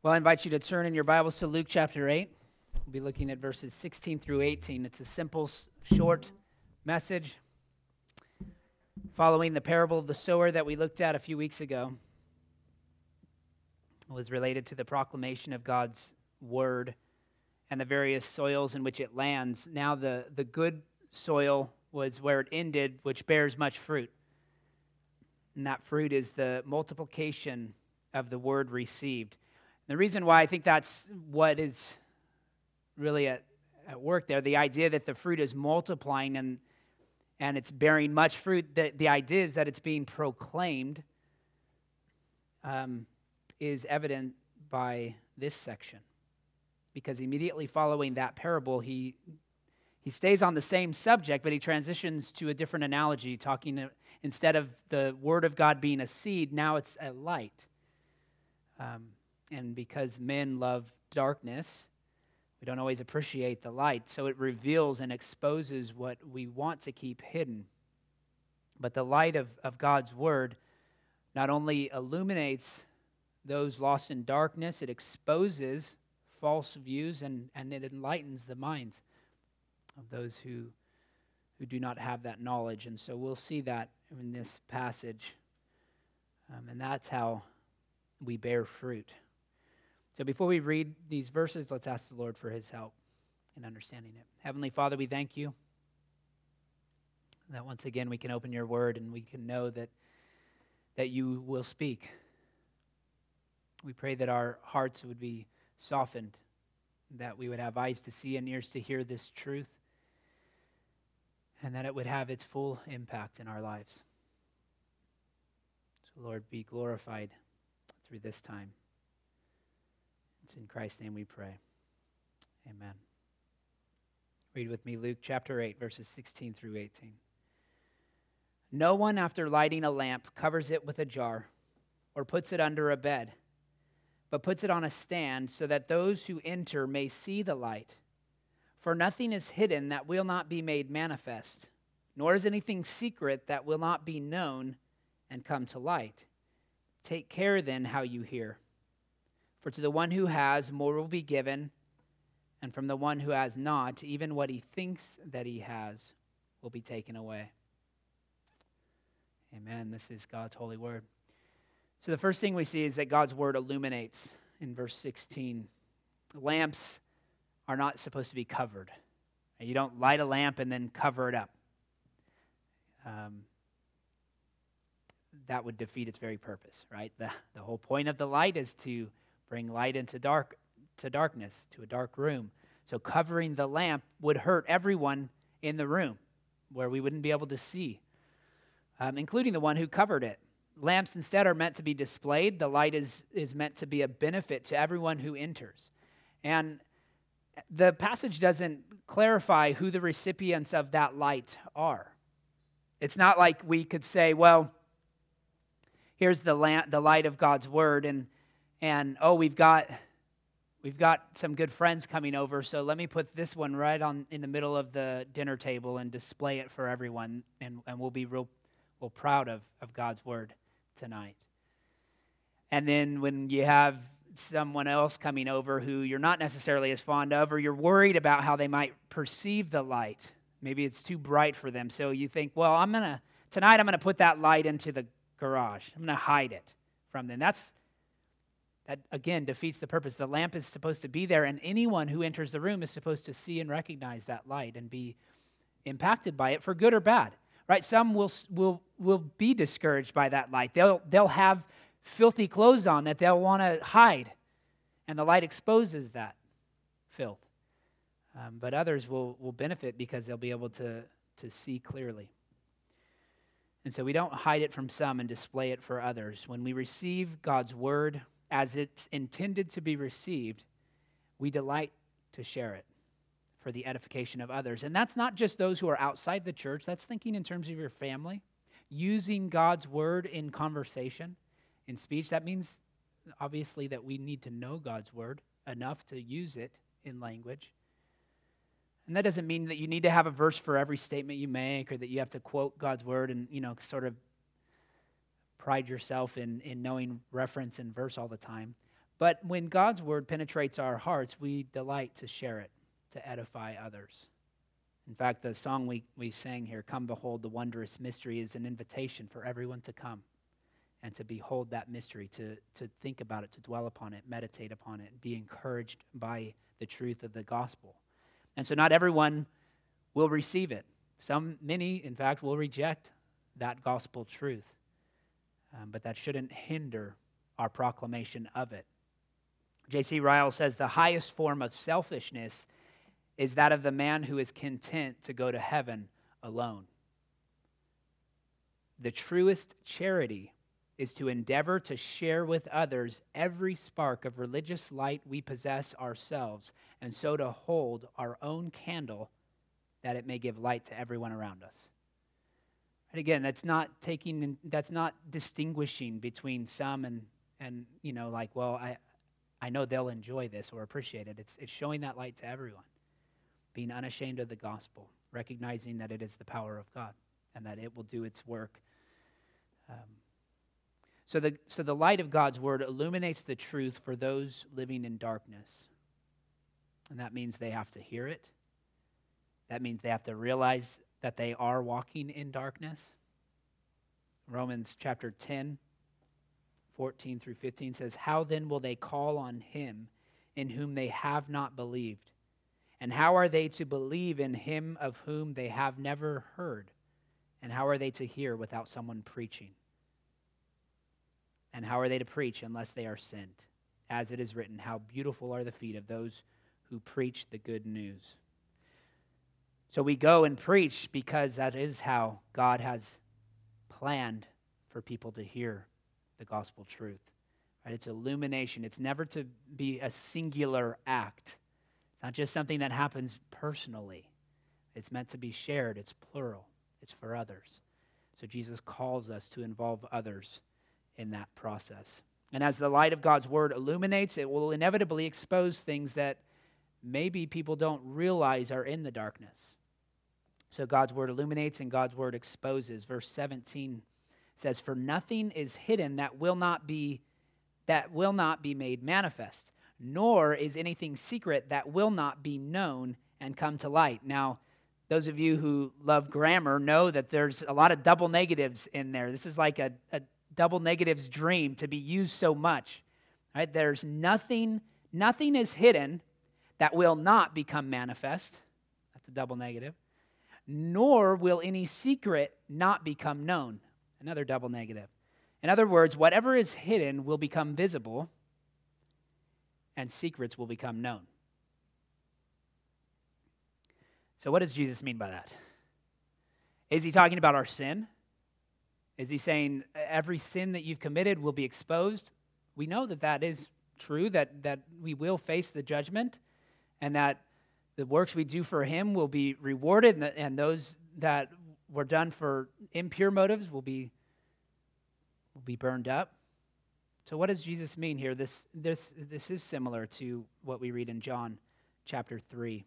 Well, I invite you to turn in your Bibles to Luke chapter 8. We'll be looking at verses 16 through 18. It's a simple, short message following the parable of the sower that we looked at a few weeks ago. It was related to the proclamation of God's word and the various soils in which it lands. Now, the, the good soil was where it ended, which bears much fruit. And that fruit is the multiplication of the word received. The reason why I think that's what is really at, at work there, the idea that the fruit is multiplying and, and it's bearing much fruit, the, the idea is that it's being proclaimed, um, is evident by this section. Because immediately following that parable, he, he stays on the same subject, but he transitions to a different analogy, talking instead of the word of God being a seed, now it's a light. Um, and because men love darkness, we don't always appreciate the light. So it reveals and exposes what we want to keep hidden. But the light of, of God's word not only illuminates those lost in darkness, it exposes false views and, and it enlightens the minds of those who, who do not have that knowledge. And so we'll see that in this passage. Um, and that's how we bear fruit. So before we read these verses, let's ask the Lord for his help in understanding it. Heavenly Father, we thank you that once again we can open your word and we can know that, that you will speak. We pray that our hearts would be softened, that we would have eyes to see and ears to hear this truth, and that it would have its full impact in our lives. So, Lord, be glorified through this time. It's in Christ's name we pray. Amen. Read with me Luke chapter 8, verses 16 through 18. No one, after lighting a lamp, covers it with a jar or puts it under a bed, but puts it on a stand so that those who enter may see the light. For nothing is hidden that will not be made manifest, nor is anything secret that will not be known and come to light. Take care then how you hear. For to the one who has, more will be given, and from the one who has not, even what he thinks that he has will be taken away. Amen. This is God's holy word. So, the first thing we see is that God's word illuminates in verse 16. Lamps are not supposed to be covered. You don't light a lamp and then cover it up. Um, that would defeat its very purpose, right? The, the whole point of the light is to bring light into dark to darkness, to a dark room. So covering the lamp would hurt everyone in the room where we wouldn't be able to see, um, including the one who covered it. Lamps instead are meant to be displayed. The light is, is meant to be a benefit to everyone who enters. And the passage doesn't clarify who the recipients of that light are. It's not like we could say, well, here's the, lamp, the light of God's word, and and oh, we've got we've got some good friends coming over, so let me put this one right on in the middle of the dinner table and display it for everyone, and, and we'll be real, real proud of, of God's word tonight. And then when you have someone else coming over who you're not necessarily as fond of, or you're worried about how they might perceive the light, maybe it's too bright for them, so you think, well, I'm gonna tonight I'm gonna put that light into the garage. I'm gonna hide it from them. That's that again defeats the purpose. The lamp is supposed to be there, and anyone who enters the room is supposed to see and recognize that light and be impacted by it for good or bad. Right? Some will, will, will be discouraged by that light. They'll, they'll have filthy clothes on that they'll want to hide, and the light exposes that filth. Um, but others will, will benefit because they'll be able to, to see clearly. And so we don't hide it from some and display it for others. When we receive God's word, as it's intended to be received, we delight to share it for the edification of others. And that's not just those who are outside the church, that's thinking in terms of your family, using God's word in conversation, in speech. That means, obviously, that we need to know God's word enough to use it in language. And that doesn't mean that you need to have a verse for every statement you make or that you have to quote God's word and, you know, sort of pride yourself in, in knowing reference and verse all the time. But when God's word penetrates our hearts, we delight to share it, to edify others. In fact, the song we, we sang here, Come Behold the Wondrous Mystery, is an invitation for everyone to come and to behold that mystery, to, to think about it, to dwell upon it, meditate upon it, be encouraged by the truth of the gospel. And so not everyone will receive it. Some, many, in fact, will reject that gospel truth. Um, but that shouldn't hinder our proclamation of it. J.C. Ryle says the highest form of selfishness is that of the man who is content to go to heaven alone. The truest charity is to endeavor to share with others every spark of religious light we possess ourselves, and so to hold our own candle that it may give light to everyone around us. And again, that's not taking, that's not distinguishing between some and, and you know, like, well, I, I know they'll enjoy this or appreciate it. It's, it's showing that light to everyone, being unashamed of the gospel, recognizing that it is the power of God and that it will do its work. Um, so, the, so the light of God's word illuminates the truth for those living in darkness. And that means they have to hear it. That means they have to realize that they are walking in darkness. Romans chapter 10, 14 through 15 says, How then will they call on him in whom they have not believed? And how are they to believe in him of whom they have never heard? And how are they to hear without someone preaching? And how are they to preach unless they are sent? As it is written, How beautiful are the feet of those who preach the good news. So we go and preach because that is how God has planned for people to hear the gospel truth. Right? It's illumination. It's never to be a singular act. It's not just something that happens personally. It's meant to be shared. It's plural. It's for others. So Jesus calls us to involve others in that process. And as the light of God's word illuminates, it will inevitably expose things that maybe people don't realize are in the darkness. So God's word illuminates and God's word exposes. Verse 17 says, For nothing is hidden that will not be that will not be made manifest, nor is anything secret that will not be known and come to light. Now, those of you who love grammar know that there's a lot of double negatives in there. This is like a, a double negatives dream to be used so much. Right? There's nothing, nothing is hidden that will not become manifest. That's a double negative nor will any secret not become known. Another double negative. In other words, whatever is hidden will become visible, and secrets will become known. So, what does Jesus mean by that? Is he talking about our sin? Is he saying every sin that you've committed will be exposed? We know that that is true, that, that we will face the judgment, and that the works we do for him will be rewarded, and, the, and those that were done for impure motives will be, will be burned up. So, what does Jesus mean here? This, this, this is similar to what we read in John chapter 3,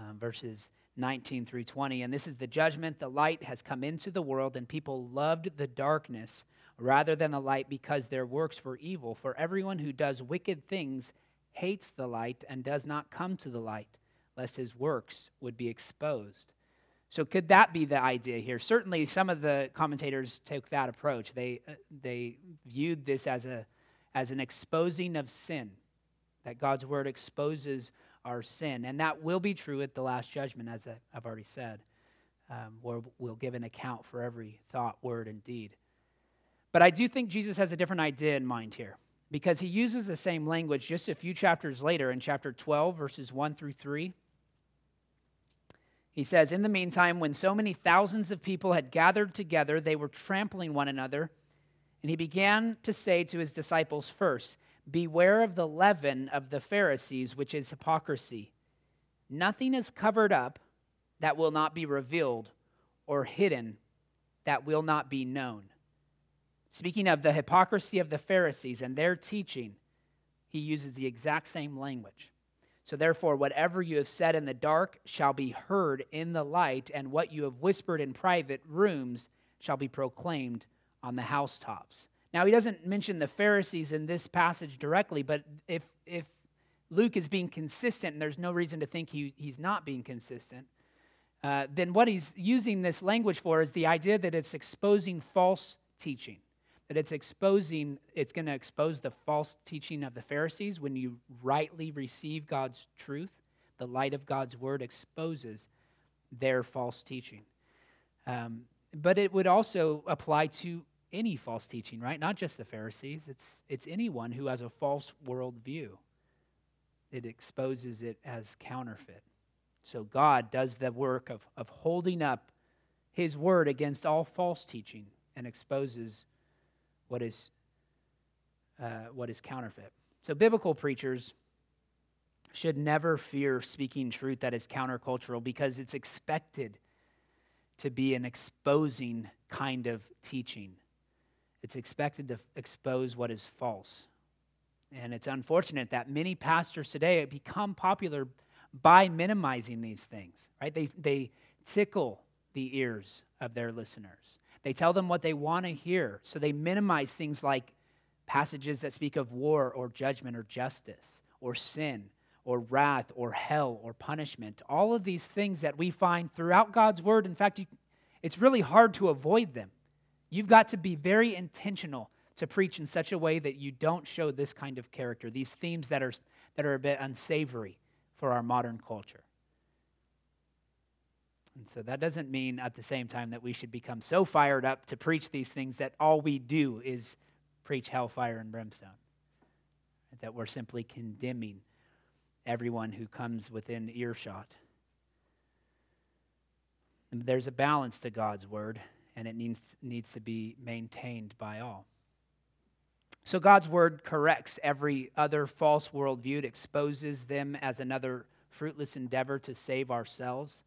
um, verses 19 through 20. And this is the judgment the light has come into the world, and people loved the darkness rather than the light because their works were evil. For everyone who does wicked things hates the light and does not come to the light, lest his works would be exposed. So, could that be the idea here? Certainly, some of the commentators took that approach. They, uh, they viewed this as, a, as an exposing of sin, that God's word exposes our sin. And that will be true at the last judgment, as I've already said, um, where we'll give an account for every thought, word, and deed. But I do think Jesus has a different idea in mind here because he uses the same language just a few chapters later in chapter 12, verses 1 through 3. He says, In the meantime, when so many thousands of people had gathered together, they were trampling one another. And he began to say to his disciples first, Beware of the leaven of the Pharisees, which is hypocrisy. Nothing is covered up that will not be revealed, or hidden that will not be known. Speaking of the hypocrisy of the Pharisees and their teaching, he uses the exact same language. So, therefore, whatever you have said in the dark shall be heard in the light, and what you have whispered in private rooms shall be proclaimed on the housetops. Now, he doesn't mention the Pharisees in this passage directly, but if, if Luke is being consistent, and there's no reason to think he, he's not being consistent, uh, then what he's using this language for is the idea that it's exposing false teaching. That it's exposing, it's going to expose the false teaching of the Pharisees when you rightly receive God's truth. The light of God's word exposes their false teaching. Um, but it would also apply to any false teaching, right? Not just the Pharisees. It's, it's anyone who has a false worldview. It exposes it as counterfeit. So God does the work of, of holding up his word against all false teaching and exposes what is, uh, what is counterfeit. So biblical preachers should never fear speaking truth that is countercultural because it's expected to be an exposing kind of teaching. It's expected to expose what is false. And it's unfortunate that many pastors today become popular by minimizing these things, right? They, they tickle the ears of their listeners. They tell them what they want to hear. So they minimize things like passages that speak of war or judgment or justice or sin or wrath or hell or punishment. All of these things that we find throughout God's word. In fact, you, it's really hard to avoid them. You've got to be very intentional to preach in such a way that you don't show this kind of character, these themes that are, that are a bit unsavory for our modern culture. And so that doesn't mean at the same time that we should become so fired up to preach these things that all we do is preach hellfire and brimstone. That we're simply condemning everyone who comes within earshot. There's a balance to God's word, and it needs, needs to be maintained by all. So God's word corrects every other false worldview, it exposes them as another fruitless endeavor to save ourselves.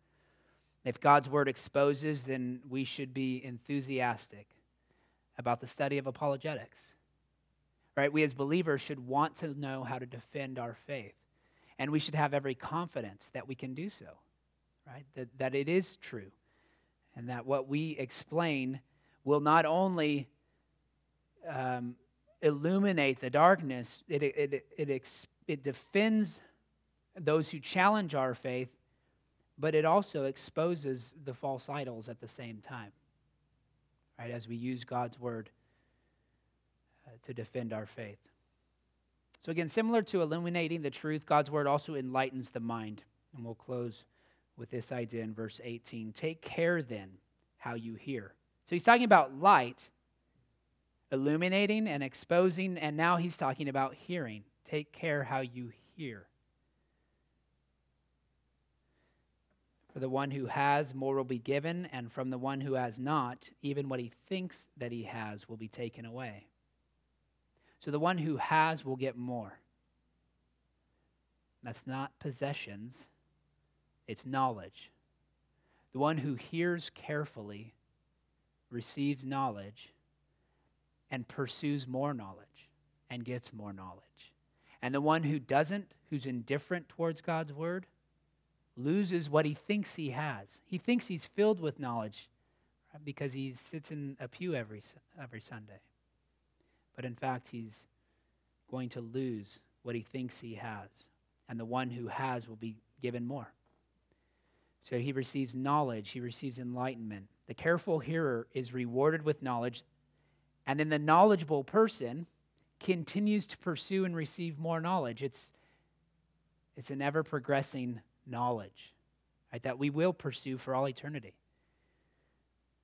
If God's word exposes, then we should be enthusiastic about the study of apologetics. Right? We as believers should want to know how to defend our faith. And we should have every confidence that we can do so. Right? That, that it is true. And that what we explain will not only um, illuminate the darkness, it, it, it, it, it defends those who challenge our faith, but it also exposes the false idols at the same time, right? As we use God's word uh, to defend our faith. So, again, similar to illuminating the truth, God's word also enlightens the mind. And we'll close with this idea in verse 18. Take care then how you hear. So, he's talking about light illuminating and exposing, and now he's talking about hearing. Take care how you hear. For the one who has, more will be given, and from the one who has not, even what he thinks that he has will be taken away. So the one who has will get more. That's not possessions, it's knowledge. The one who hears carefully receives knowledge and pursues more knowledge and gets more knowledge. And the one who doesn't, who's indifferent towards God's word, loses what he thinks he has. He thinks he's filled with knowledge right, because he sits in a pew every, every Sunday. But in fact, he's going to lose what he thinks he has. And the one who has will be given more. So he receives knowledge, he receives enlightenment. The careful hearer is rewarded with knowledge and then the knowledgeable person continues to pursue and receive more knowledge. It's, it's an ever progressing knowledge right, that we will pursue for all eternity.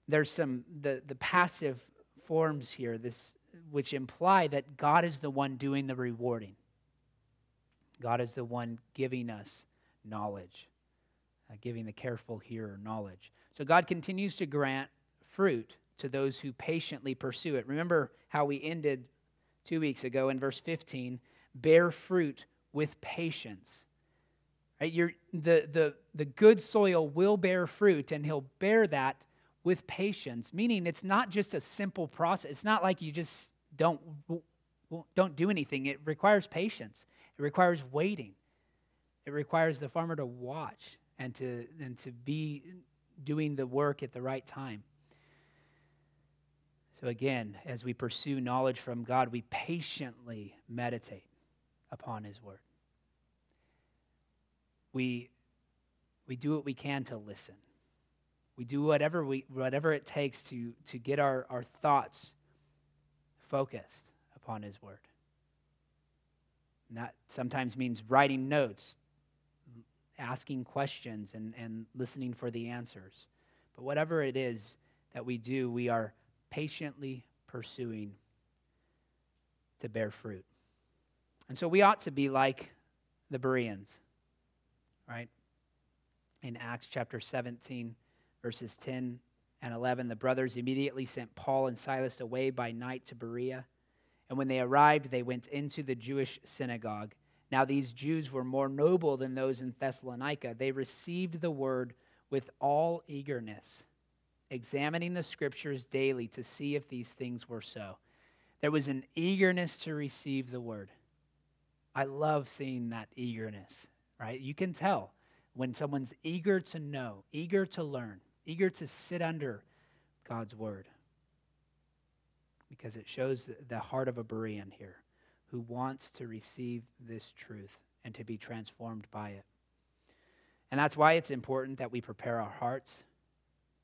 There's some, the, the passive forms here, this, which imply that God is the one doing the rewarding. God is the one giving us knowledge, uh, giving the careful hearer knowledge. So God continues to grant fruit to those who patiently pursue it. Remember how we ended two weeks ago in verse 15 bear fruit with patience. Right? You're, the, the, the good soil will bear fruit, and he'll bear that with patience, meaning it's not just a simple process. It's not like you just don't, don't do anything. It requires patience, it requires waiting, it requires the farmer to watch and to, and to be doing the work at the right time. So, again, as we pursue knowledge from God, we patiently meditate upon His Word. We, we do what we can to listen. We do whatever, we, whatever it takes to, to get our, our thoughts focused upon His Word. And that sometimes means writing notes, asking questions, and, and listening for the answers. But whatever it is that we do, we are patiently pursuing to bear fruit. And so we ought to be like the Bereans, right? In Acts chapter 17, verses 10 and 11, the brothers immediately sent Paul and Silas away by night to Berea. And when they arrived, they went into the Jewish synagogue. Now, these Jews were more noble than those in Thessalonica. They received the word with all eagerness, examining the scriptures daily to see if these things were so. There was an eagerness to receive the word. I love seeing that eagerness, right? You can tell when someone's eager to know, eager to learn, eager to sit under God's word because it shows the heart of a Berean here who wants to receive this truth and to be transformed by it. And that's why it's important that we prepare our hearts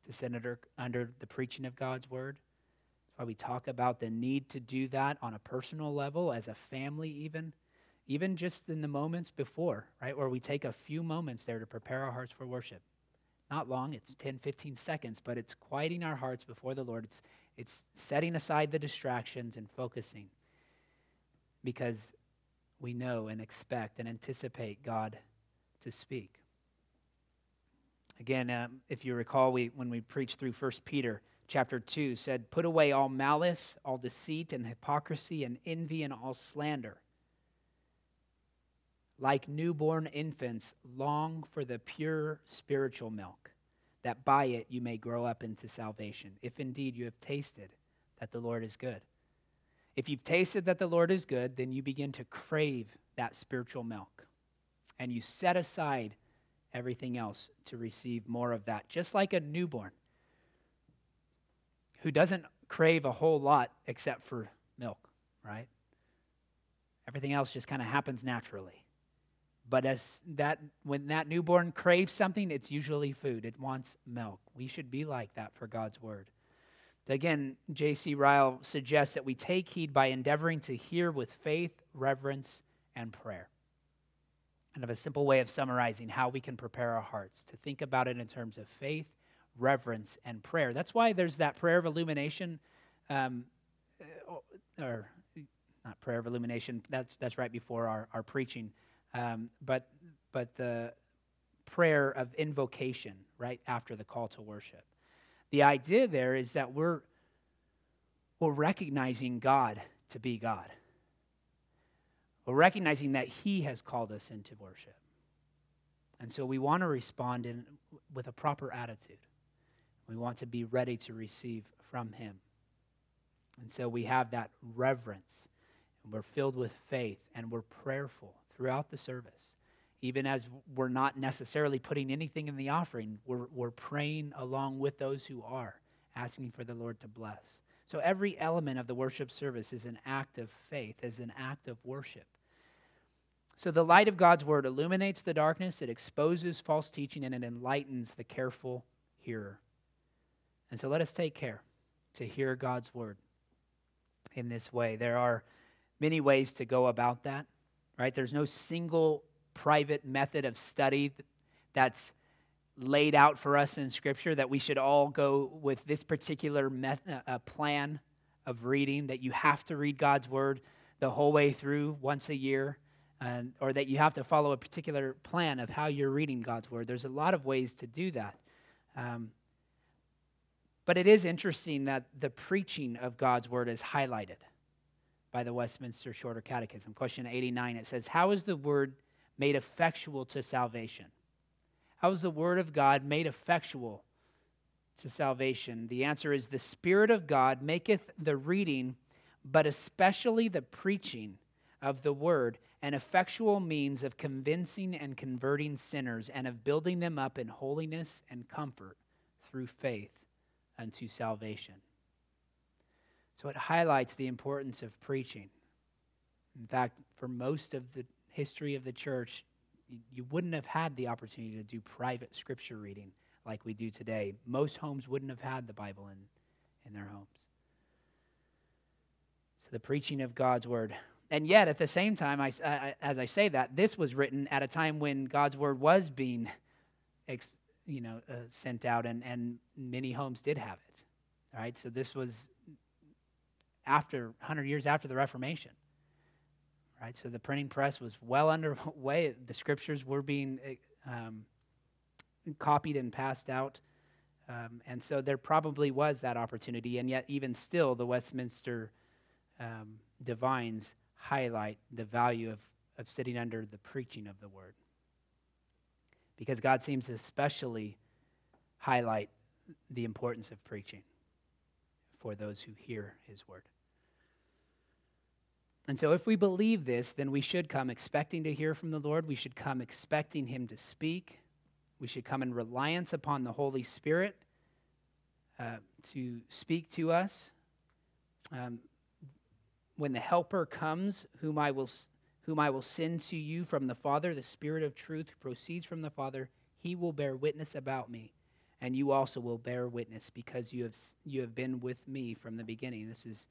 to sit under, under the preaching of God's word. That's why we talk about the need to do that on a personal level, as a family, even, even just in the moments before, right, where we take a few moments there to prepare our hearts for worship. Not long, it's 10, 15 seconds, but it's quieting our hearts before the Lord. It's, it's setting aside the distractions and focusing because we know and expect and anticipate God to speak. Again, um, if you recall, we, when we preached through 1 Peter chapter 2, said, Put away all malice, all deceit and hypocrisy and envy and all slander. Like newborn infants, long for the pure spiritual milk that by it you may grow up into salvation, if indeed you have tasted that the Lord is good. If you've tasted that the Lord is good, then you begin to crave that spiritual milk. And you set aside everything else to receive more of that, just like a newborn who doesn't crave a whole lot except for milk, right? Everything else just kind of happens naturally. But as that when that newborn craves something, it's usually food. It wants milk. We should be like that for God's word. Again, J.C. Ryle suggests that we take heed by endeavoring to hear with faith, reverence, and prayer. Kind of a simple way of summarizing how we can prepare our hearts to think about it in terms of faith, reverence, and prayer. That's why there's that prayer of illumination, um, or not prayer of illumination. That's that's right before our, our preaching um, but, but the prayer of invocation right after the call to worship. The idea there is that we're, we're recognizing God to be God. We're recognizing that He has called us into worship. And so we want to respond in, with a proper attitude. We want to be ready to receive from Him. And so we have that reverence, and we're filled with faith, and we're prayerful throughout the service. Even as we're not necessarily putting anything in the offering, we're, we're praying along with those who are, asking for the Lord to bless. So every element of the worship service is an act of faith, is an act of worship. So the light of God's word illuminates the darkness, it exposes false teaching, and it enlightens the careful hearer. And so let us take care to hear God's word in this way. There are many ways to go about that right? There's no single private method of study that's laid out for us in Scripture that we should all go with this particular method, uh, plan of reading, that you have to read God's Word the whole way through once a year, and, or that you have to follow a particular plan of how you're reading God's Word. There's a lot of ways to do that. Um, but it is interesting that the preaching of God's Word is highlighted by the Westminster Shorter Catechism. Question 89 it says, How is the word made effectual to salvation? How is the word of God made effectual to salvation? The answer is the Spirit of God maketh the reading, but especially the preaching of the word, an effectual means of convincing and converting sinners and of building them up in holiness and comfort through faith unto salvation. So it highlights the importance of preaching. In fact, for most of the history of the church, you wouldn't have had the opportunity to do private scripture reading like we do today. Most homes wouldn't have had the Bible in, in their homes. So the preaching of God's word. And yet, at the same time, I, I, as I say that, this was written at a time when God's word was being, ex, you know, uh, sent out, and, and many homes did have it. All right, so this was after 100 years after the Reformation. Right, so the printing press was well underway. The scriptures were being um, copied and passed out. Um, and so there probably was that opportunity. And yet, even still, the Westminster um, divines highlight the value of, of sitting under the preaching of the word. Because God seems to especially highlight the importance of preaching for those who hear his word. And so, if we believe this, then we should come expecting to hear from the Lord. We should come expecting him to speak. We should come in reliance upon the Holy Spirit uh, to speak to us. Um, when the Helper comes, whom I, will, whom I will send to you from the Father, the Spirit of truth who proceeds from the Father, he will bear witness about me. And you also will bear witness because you have, you have been with me from the beginning. This is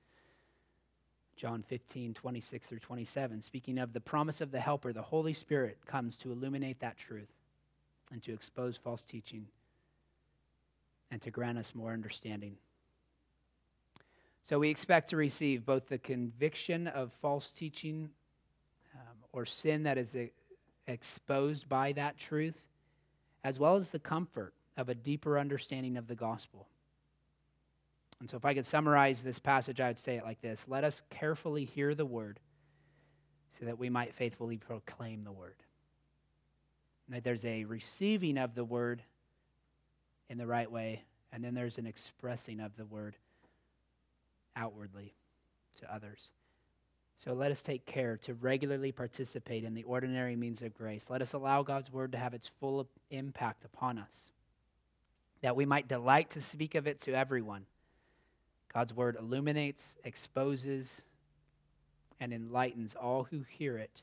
John 15, 26 through 27. Speaking of the promise of the Helper, the Holy Spirit comes to illuminate that truth and to expose false teaching and to grant us more understanding. So we expect to receive both the conviction of false teaching um, or sin that is a, exposed by that truth, as well as the comfort of a deeper understanding of the gospel. And so, if I could summarize this passage, I would say it like this Let us carefully hear the word so that we might faithfully proclaim the word that there's a receiving of the word in the right way, and then there's an expressing of the word outwardly to others. So let us take care to regularly participate in the ordinary means of grace. Let us allow God's word to have its full impact upon us, that we might delight to speak of it to everyone. God's word illuminates, exposes, and enlightens all who hear it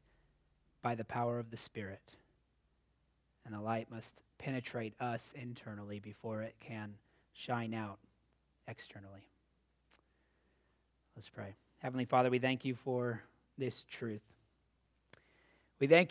by the power of the Spirit and the light must penetrate us internally before it can shine out externally. Let's pray. Heavenly Father, we thank you for this truth. We thank you.